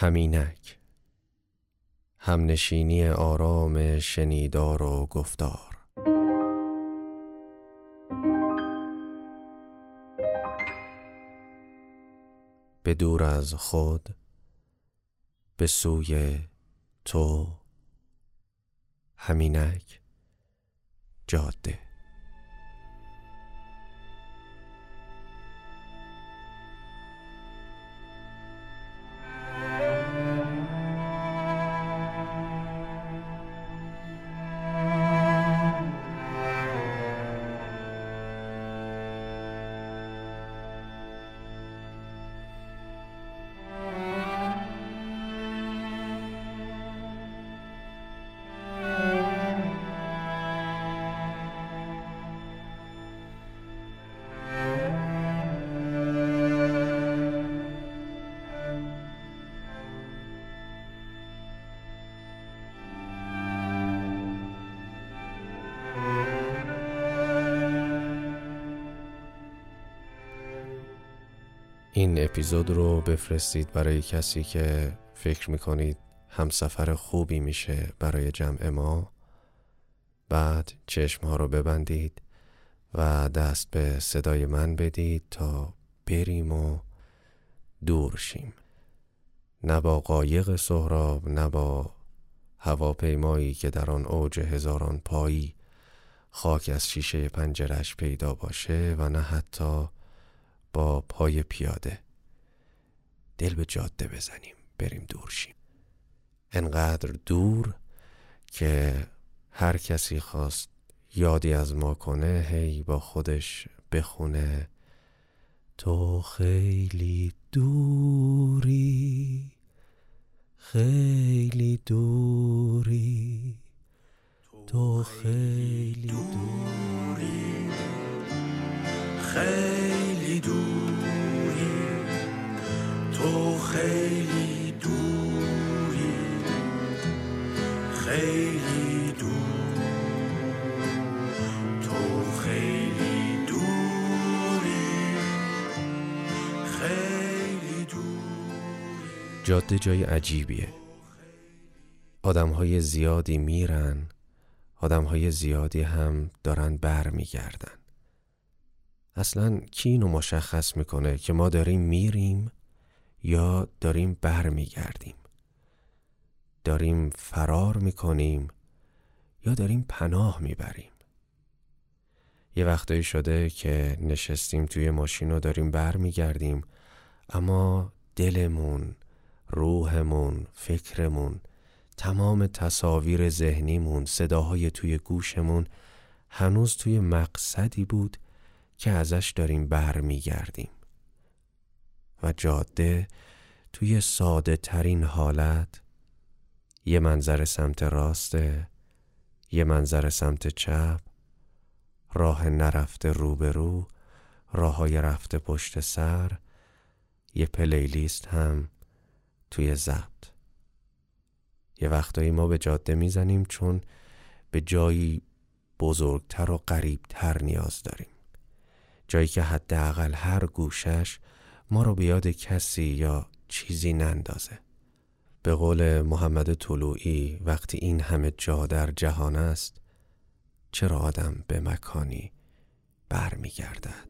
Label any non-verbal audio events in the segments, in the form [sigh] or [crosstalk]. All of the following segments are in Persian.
همینک. همنشینی آرام شنیدار و گفتار. به دور از خود به سوی تو همینک. جاده. این اپیزود رو بفرستید برای کسی که فکر می‌کنید همسفر خوبی میشه برای جمع ما. بعد چشم ها رو ببندید و دست به صدای من بدید تا بریم و دور شیم. نه با قایق سهراب نه با هواپیمایی که در آن اوج هزاران پایی خاک از شیشه پنجرش پیدا باشه و نه حتی پای پیاده. دل به جاده بزنیم بریم دور شیم. انقدر دور که هر کسی خواست یادی از ما کنه هی با خودش بخونه. تو خیلی دوری خیلی دوری. تو خیلی دوری خیلی دوری. تو خیلی دوری. خیلی دور تو خیلی دوری. خیلی دوری. جاده جای عجیبیه. آدم های زیادی میرن آدم های زیادی هم دارن بر میگردن اصلا کی اینو مشخص می‌کنه که ما داریم میریم یا داریم بر میگردیم داریم فرار می‌کنیم یا داریم پناه می‌بریم؟ یه وقتایی شده که نشستیم توی ماشین و داریم بر میگردیم اما دلمون روحمون فکرمون تمام تصاویر ذهنیمون صداهای توی گوشمون هنوز توی مقصدی بود که ازش داریم برمیگردیم. و جاده توی ساده ترین حالت یه منظر سمت راسته یه منظر سمت چپ راه نرفته روبرو راه های رفته پشت سر یه پلیلیست هم توی ضبط. یه وقتایی ما به جاده می‌زنیم چون به جایی بزرگتر و قریبتر نیاز داریم. جایی که حداقل هر گوشش ما رو به یاد کسی یا چیزی نندازه. به قول محمد طلوعی وقتی این همه جا در جهان است چرا آدم به مکانی برمیگردد؟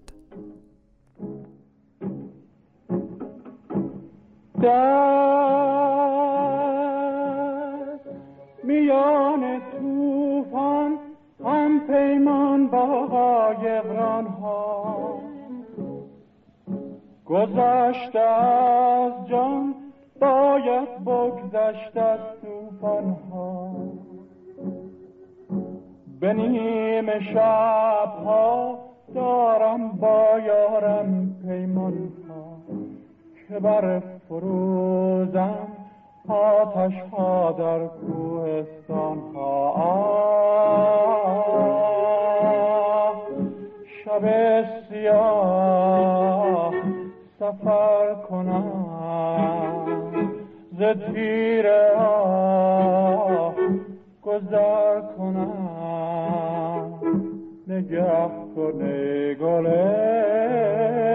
در میان هم پیمان با قایقران ها. گذشت از جان باید بگذشت از توفان ها. به نیم شب ها دارم با یارم پیمان ها. که بر فروزم آتش ها در کوهستان ها شب سیاه سفر کنم. ز تیر گذر کنم. نگه کنه گل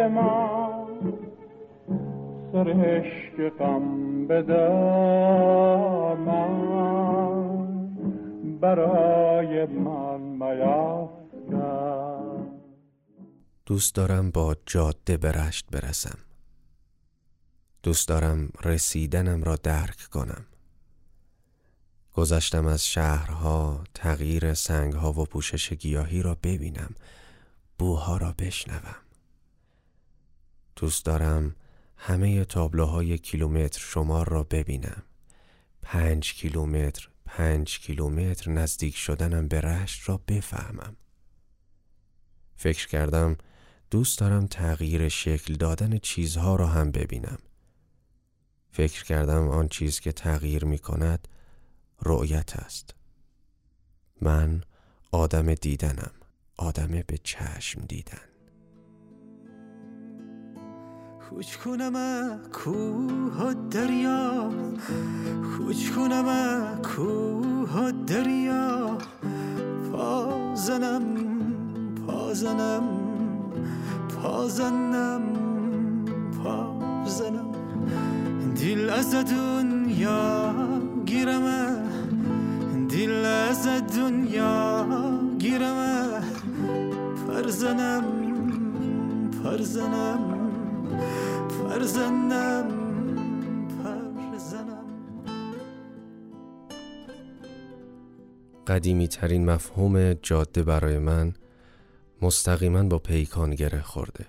من. سرشک غم برای من دوست دارم با جاده به رشت برسم. دوست دارم رسیدنم را درک کنم. گذشتم از شهرها تغییر سنگها و پوشش گیاهی را ببینم. بوها را بشنوم. دوست دارم همه تابلوهای کیلومتر شمار را ببینم. پنج کیلومتر پنج کیلومتر نزدیک شدنم به رشت را بفهمم. فکر کردم دوست دارم تغییر شکل دادن چیزها را هم ببینم. فکر کردم آن چیز که تغییر می کند رؤیت است. من آدم دیدنم آدم به چشم دیدن. خوش کنم کوه و دریا خوش کنم کوه و دریا پازنم پازنم پازنم پازنم دل از دنیا گیرم دل از دنیا گیرم قدیمی ترین مفهوم جاده برای من مستقیما با پیکان گره خورده.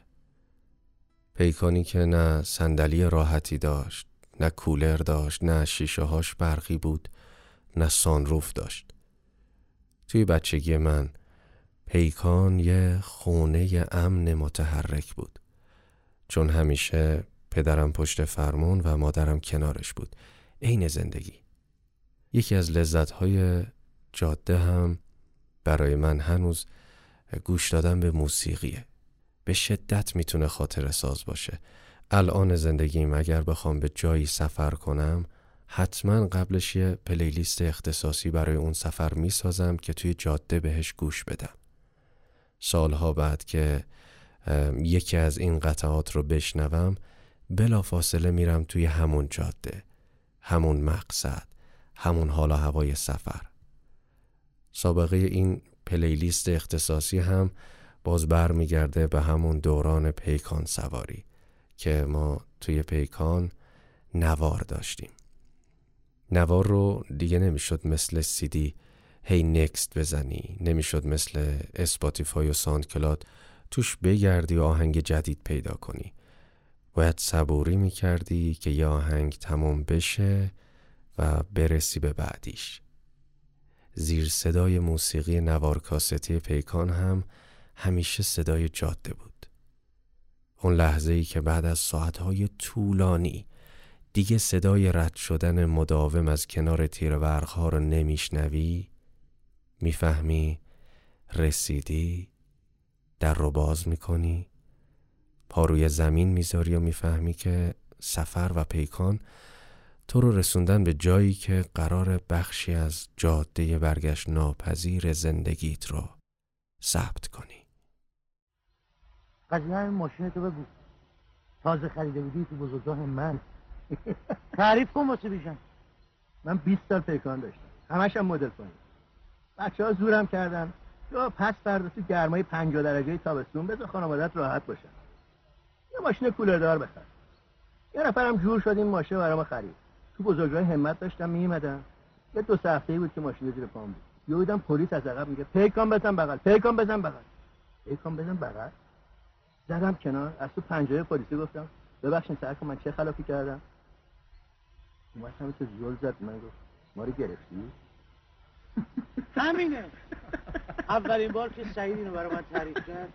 پیکانی که نه صندلی راحتی داشت نه کولر داشت نه شیشه هاش برقی بود نه سانروف داشت. توی بچگی من پیکان یه خونه امن متحرک بود. چون همیشه پدرم پشت فرمون و مادرم کنارش بود. عین زندگی. یکی از لذتهای جاده هم برای من هنوز گوش دادن به موسیقیه. به شدت می‌تونه خاطر ساز باشه. الان زندگیم اگر بخوام به جایی سفر کنم حتما قبلش یه پلیلیست اختصاصی برای اون سفر می‌سازم که توی جاده بهش گوش بدم. سالها بعد که یکی از این قطعات رو بشنوم بلا فاصله میرم توی همون جاده همون مقصد همون حال و هوای سفر. سابقه این playlist اختصاصی هم باز بر میگرده به همون دوران پیکان سواری که ما توی پیکان نوار داشتیم. نوار رو دیگه نمی‌شد مثل سیدی هی next بزنی نمی‌شد مثل Spotify و SoundCloud توش بگردی و آهنگ جدید پیدا کنی. باید صبوری می‌کردی که یه آهنگ تمام بشه و برسی به بعدیش. زیر صدای موسیقی نوار کاستی پیکان هم همیشه صدای جاده بود. اون لحظه ای که بعد از ساعتهای طولانی دیگه صدای رد شدن مداوم از کنار تیر ها رو نمیشنوی می‌فهمی رسیدی در رو باز می‌کنی. روی زمین می‌ذاری و می‌فهمی که سفر و پیکان تو رو رسوندن به جایی که قرار بخشی از جاده برگشت ناپذیر زندگیت رو ثبت کنی. قضیه همین ماشین تو بگو. تازه خریده بودی تو بزرگاه من. [laughs] تعریف کن واسه بیشم من 20 سال پیکان داشتم. همش هم مدل کنیم بچه ها زورم کردن. تو پس فردا تو گرمای 50 درجه تابستون. بذار خانوادت راحت باشن. ماشین کولردار بخر یه نفرم جور شد این ماشین برام خرید. تو بزرگراه همت داشتم میمدم یه دو سه هفته بود که ماشین زیر پام بود. یه بودم پلیس از عقب میگه پیکان بزن بغل پیکان بزن بغل. پیکان بزن بغل؟ زدم کنار از تو پنجره پلیسی گفتم ببخشید سر من چه خلافی کردم؟ اومد تو زل زد من گفت ما رو گرفتی؟ [laughs] همینه. اولین بار که سعید اینو برای من تعریف کرد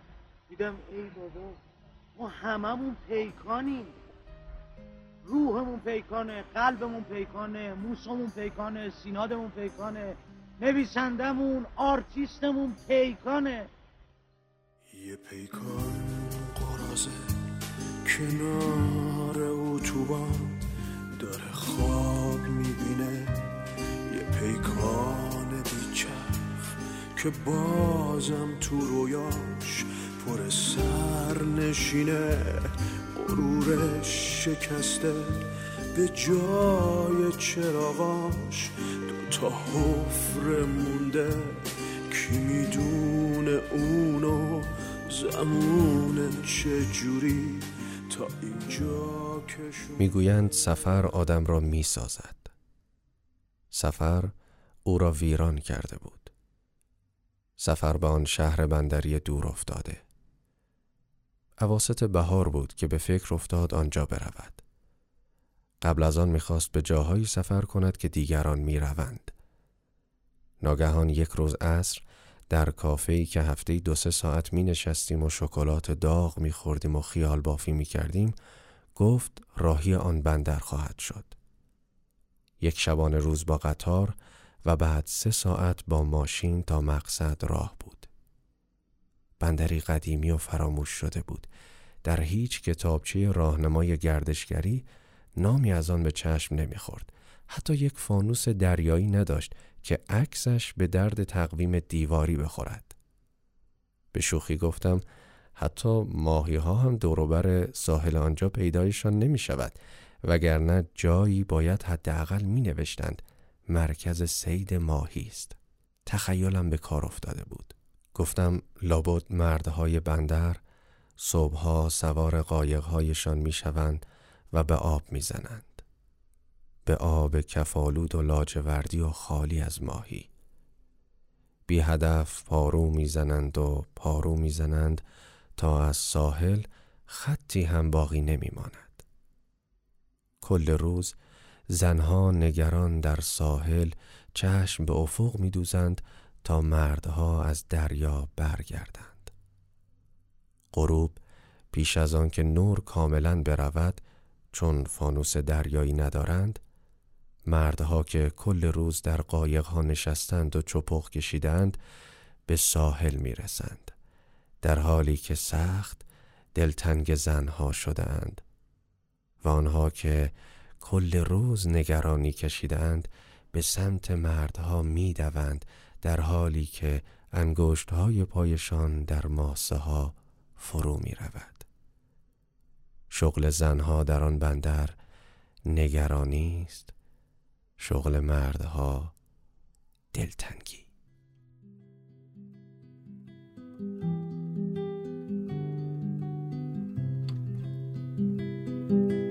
دیدم ای بابا. ما هممون پیکانیم. روحمون پیکانه قلبمون پیکانه موسمون پیکانه سینادمون پیکانه نویسندمون آرتیستمون پیکانه. یه پیکان قرازه کنار اتوبان داره خواب می‌بینه. یه پیکان بیچرخ که بازم تو رویاش پر سر نشینه غرورش شکسته به جای چراغاش. دو تا حفره مونده کی می‌دونه اونو؟ زمون چجوری تا اینجا کشون می‌گویند سفر آدم را می‌سازد. سفر او را ویران کرده بود. سفر به آن شهر بندری دور افتاده. عواست بهار بود که به فکر افتاد آنجا برود قبل از آن می‌خواست به جاهایی سفر کند که دیگران می‌روند ناگهان یک روز عصر در کافه‌ای که هفته دو سه ساعت می نشستیم و شکلات داغ می خوردیم و خیال بافی می کردیم گفت راهی آن بندر خواهد شد. یک شبانه روز با قطار و بعد سه ساعت با ماشین تا مقصد راه. بندری قدیمی و فراموش شده بود. در هیچ کتابچه راهنمای گردشگری نامی از آن به چشم نمی‌خورد. حتی یک فانوس دریایی نداشت که عکسش به درد تقویم دیواری بخورد. به شوخی گفتم حتی ماهی ها هم دوروبر ساحل آنجا پیدایشان نمی شود وگرنه جایی باید حداقل می نوشتند مرکز سید ماهی است. تخیلم به کار افتاده بود. گفتم لابد مردهای بندر صبحها سوار قایقهایشان می شوند و به آب می زنند. به آب کفالود و لاجوردی و خالی از ماهی بی هدف پارو می‌زنند و پارو می‌زنند تا از ساحل خطی هم باقی نمیماند کل روز زنها نگران در ساحل چشم به افق میدوزند تا مردها از دریا برگردند. غروب پیش از آن که نور کاملا برود چون فانوس دریایی ندارند مردها که کل روز در قایقها نشستند و چپخ کشیدند به ساحل می رسند در حالی که سخت دلتنگ زنها شدند و آنها که کل روز نگرانی کشیدند به سمت مردها می دوند در حالی که انگشت های پایشان در ماسه ها فرو می رود. شغل زنها در آن بندر نگرانی است. شغل مردها دلتنگی.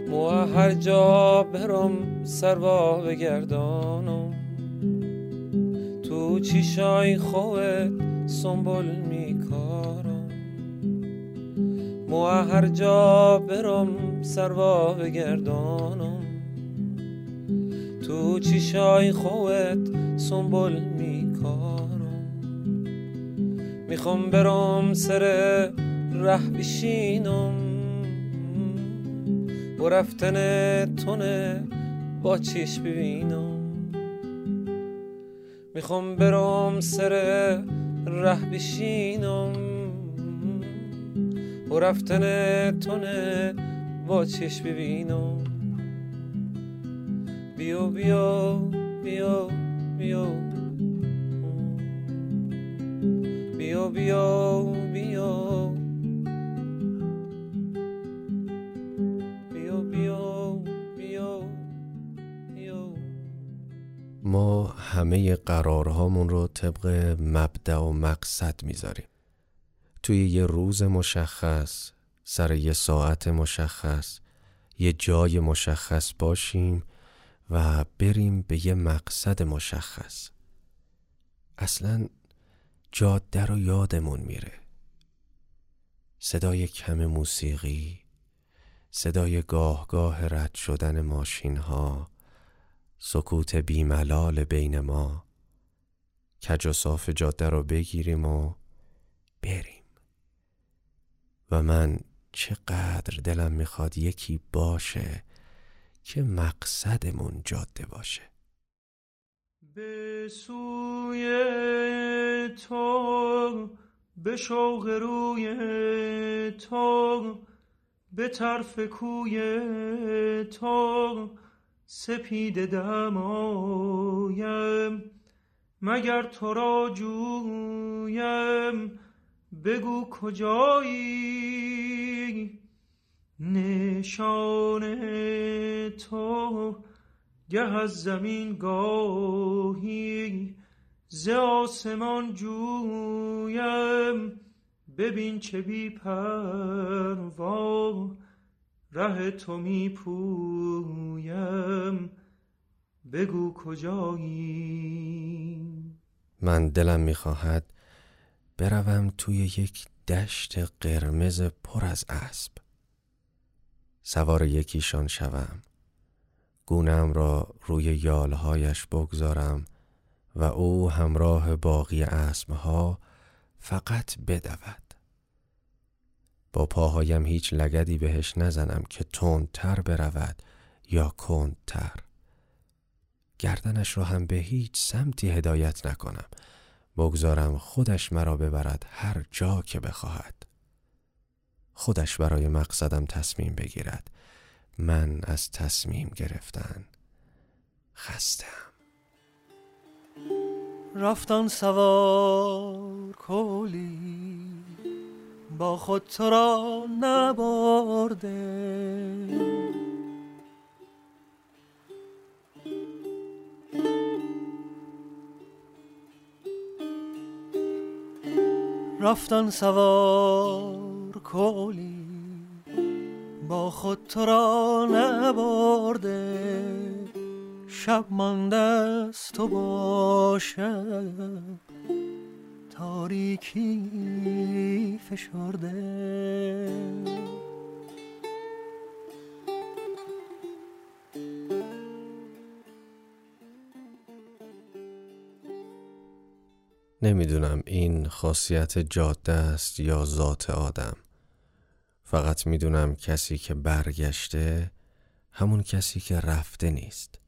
مو هر جا برم سروا بگردانم تو چیشای خوت سنبول میکارم. مو هر جا برم سروا بگردانم. تو چیشای خوت سنبول میکارم. می‌خوام برم سر ره بشینم. و رفتن تونه با چیش ببینم. می‌خوام برم سر ره بشینم. و رفتن تونه با چش ببینم. بیا بیا بیا بیا. بیا بیا بیا. همه قرارهامون رو طبق مبدع و مقصد می‌ذاریم. توی یه روز مشخص سر یه ساعت مشخص یه جای مشخص باشیم و بریم به یه مقصد مشخص. اصلا جاده رو یادمون میره. صدای کم موسیقی صدای گاه گاه رد شدن ماشین ها سکوت بیملال بین ما کج و صاف جاده رو بگیریم و بریم. و من چقدر دلم می‌خواد یکی باشه که مقصدمون جاده باشه. به سوی تو به شوق روی تو به طرف کوی تو سپید دمایم. مگر تو را جویم؟ بگو کجایی؟ نشان تو گه از زمین گاهی ز آسمان جویم. ببین چه بی پروا. ره تو می پویم بگو کجایی؟ من دلم می‌خواهد بروم توی یک دشت قرمز پر از اسب. سوار یکیشان شوم. گونم را روی یالهایش بگذارم و او همراه باقی اسبها فقط بدود. با پاهایم هیچ لگدی بهش نزنم که تندتر برود یا کندتر. گردنش را هم به هیچ سمتی هدایت نکنم. بگذارم خودش مرا ببرد هر جا که بخواهد. خودش برای مقصدم تصمیم بگیرد. من از تصمیم گرفتن خستم رفتن سوار کولی. با خود تو را نبرده. رفتن سوار کولی با خود تو را نبرده. شب مانده است تو باشد تاریکی فشرده. نمی‌دونم این خاصیت جاده است یا ذات آدم. فقط می‌دونم کسی که برگشته همون کسی که رفته نیست.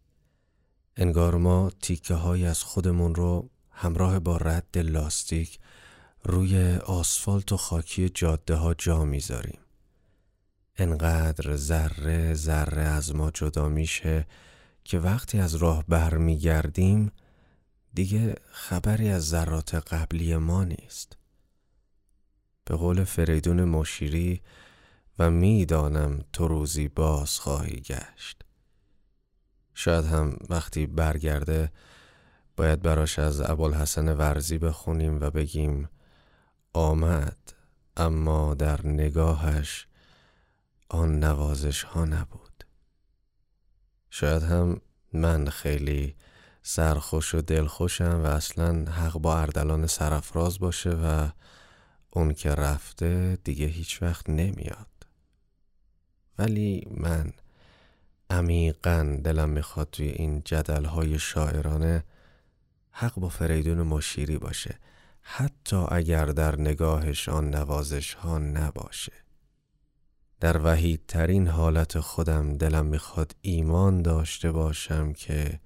انگار ما تیکه های از خودمون رو همراه با رد لاستیک روی آسفالت و خاکی جاده ها جا می‌ذاریم. انقدر ذره ذره از ما جدا میشه که وقتی از راه برمیگردیم دیگه خبری از ذرات قبلی ما نیست. به قول فریدون مشیری و می‌دانم تو روزی باز خواهی گشت. شاید هم وقتی برگرده باید براش از ابوالحسن ورزی بخونیم و بگیم آمد اما در نگاهش آن نوازش ها نبود. شاید هم من خیلی سرخوش و دلخوشم و اصلا حق با اردلان سرفراز باشه و اون که رفته دیگه هیچ وقت نمیاد. ولی من عمیقا دلم می‌خواد توی این جدل های شاعرانه حق با فریدون مشیری باشه حتی اگر در نگاهش آن نوازش ها نباشه. در وحیدترین حالت خودم دلم می‌خواد ایمان داشته باشم که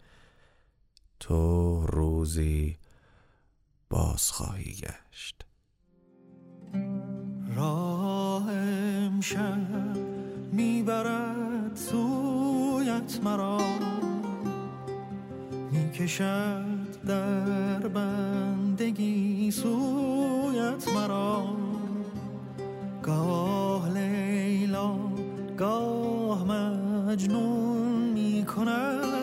تو روزی باز خواهی گشت. راه امشب می‌برد سویت مرا می‌کشد در بندگی سویت مرا. گاه لیلا گاه مجنون می‌کند.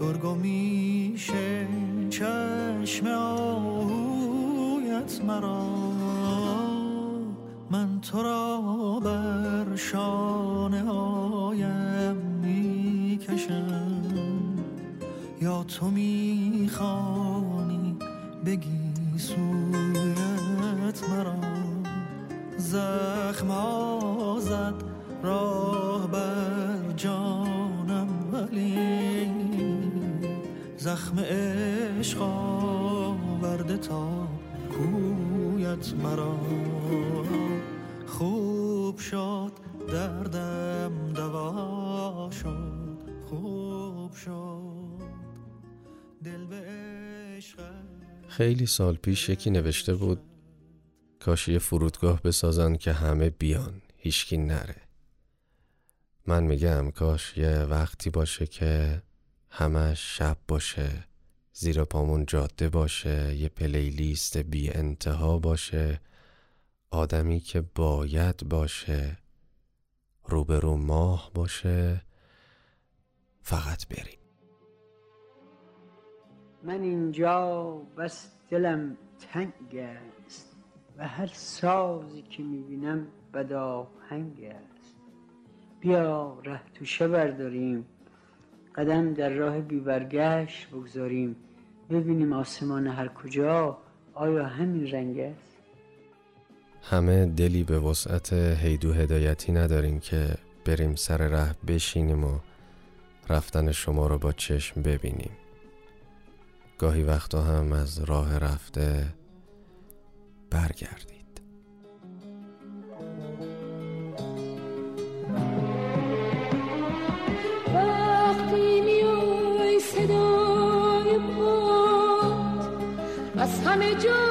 گرگو میشه چشم آهویت مرا. یا تو می‌خوانی بگی سویت مرا؟ زخم ها زد راه بر جانم ولی زخم عشق آورده تا کویت مرا. خوب شد دردم دوا شد. خوب شد. خیلی سال پیش یکی نوشته بود کاش یه فرودگاه بسازن که همه بیان هیچکی نره. من میگم کاش یه وقتی باشه که همش شب باشه زیر پامون جاده باشه یه پلیلیست بی انتها باشه آدمی که باید باشه روبرو ماه باشه فقط بریم. من اینجا بس دلم تنگ است و هر سازی که می‌بینم بداهنگ است. بیا ره توشه برداریم قدم در راه بیبرگشت بگذاریم ببینیم آسمان هر کجا آیا همین رنگ است. همه دلی به وسعت هیدو هدایتی نداریم که بریم سر ره بشینیم و رفتن شما رو با چشم ببینیم. گاهی وقتا هم از راه رفته برگردید. وقتی میای صدای پاد از همه جاده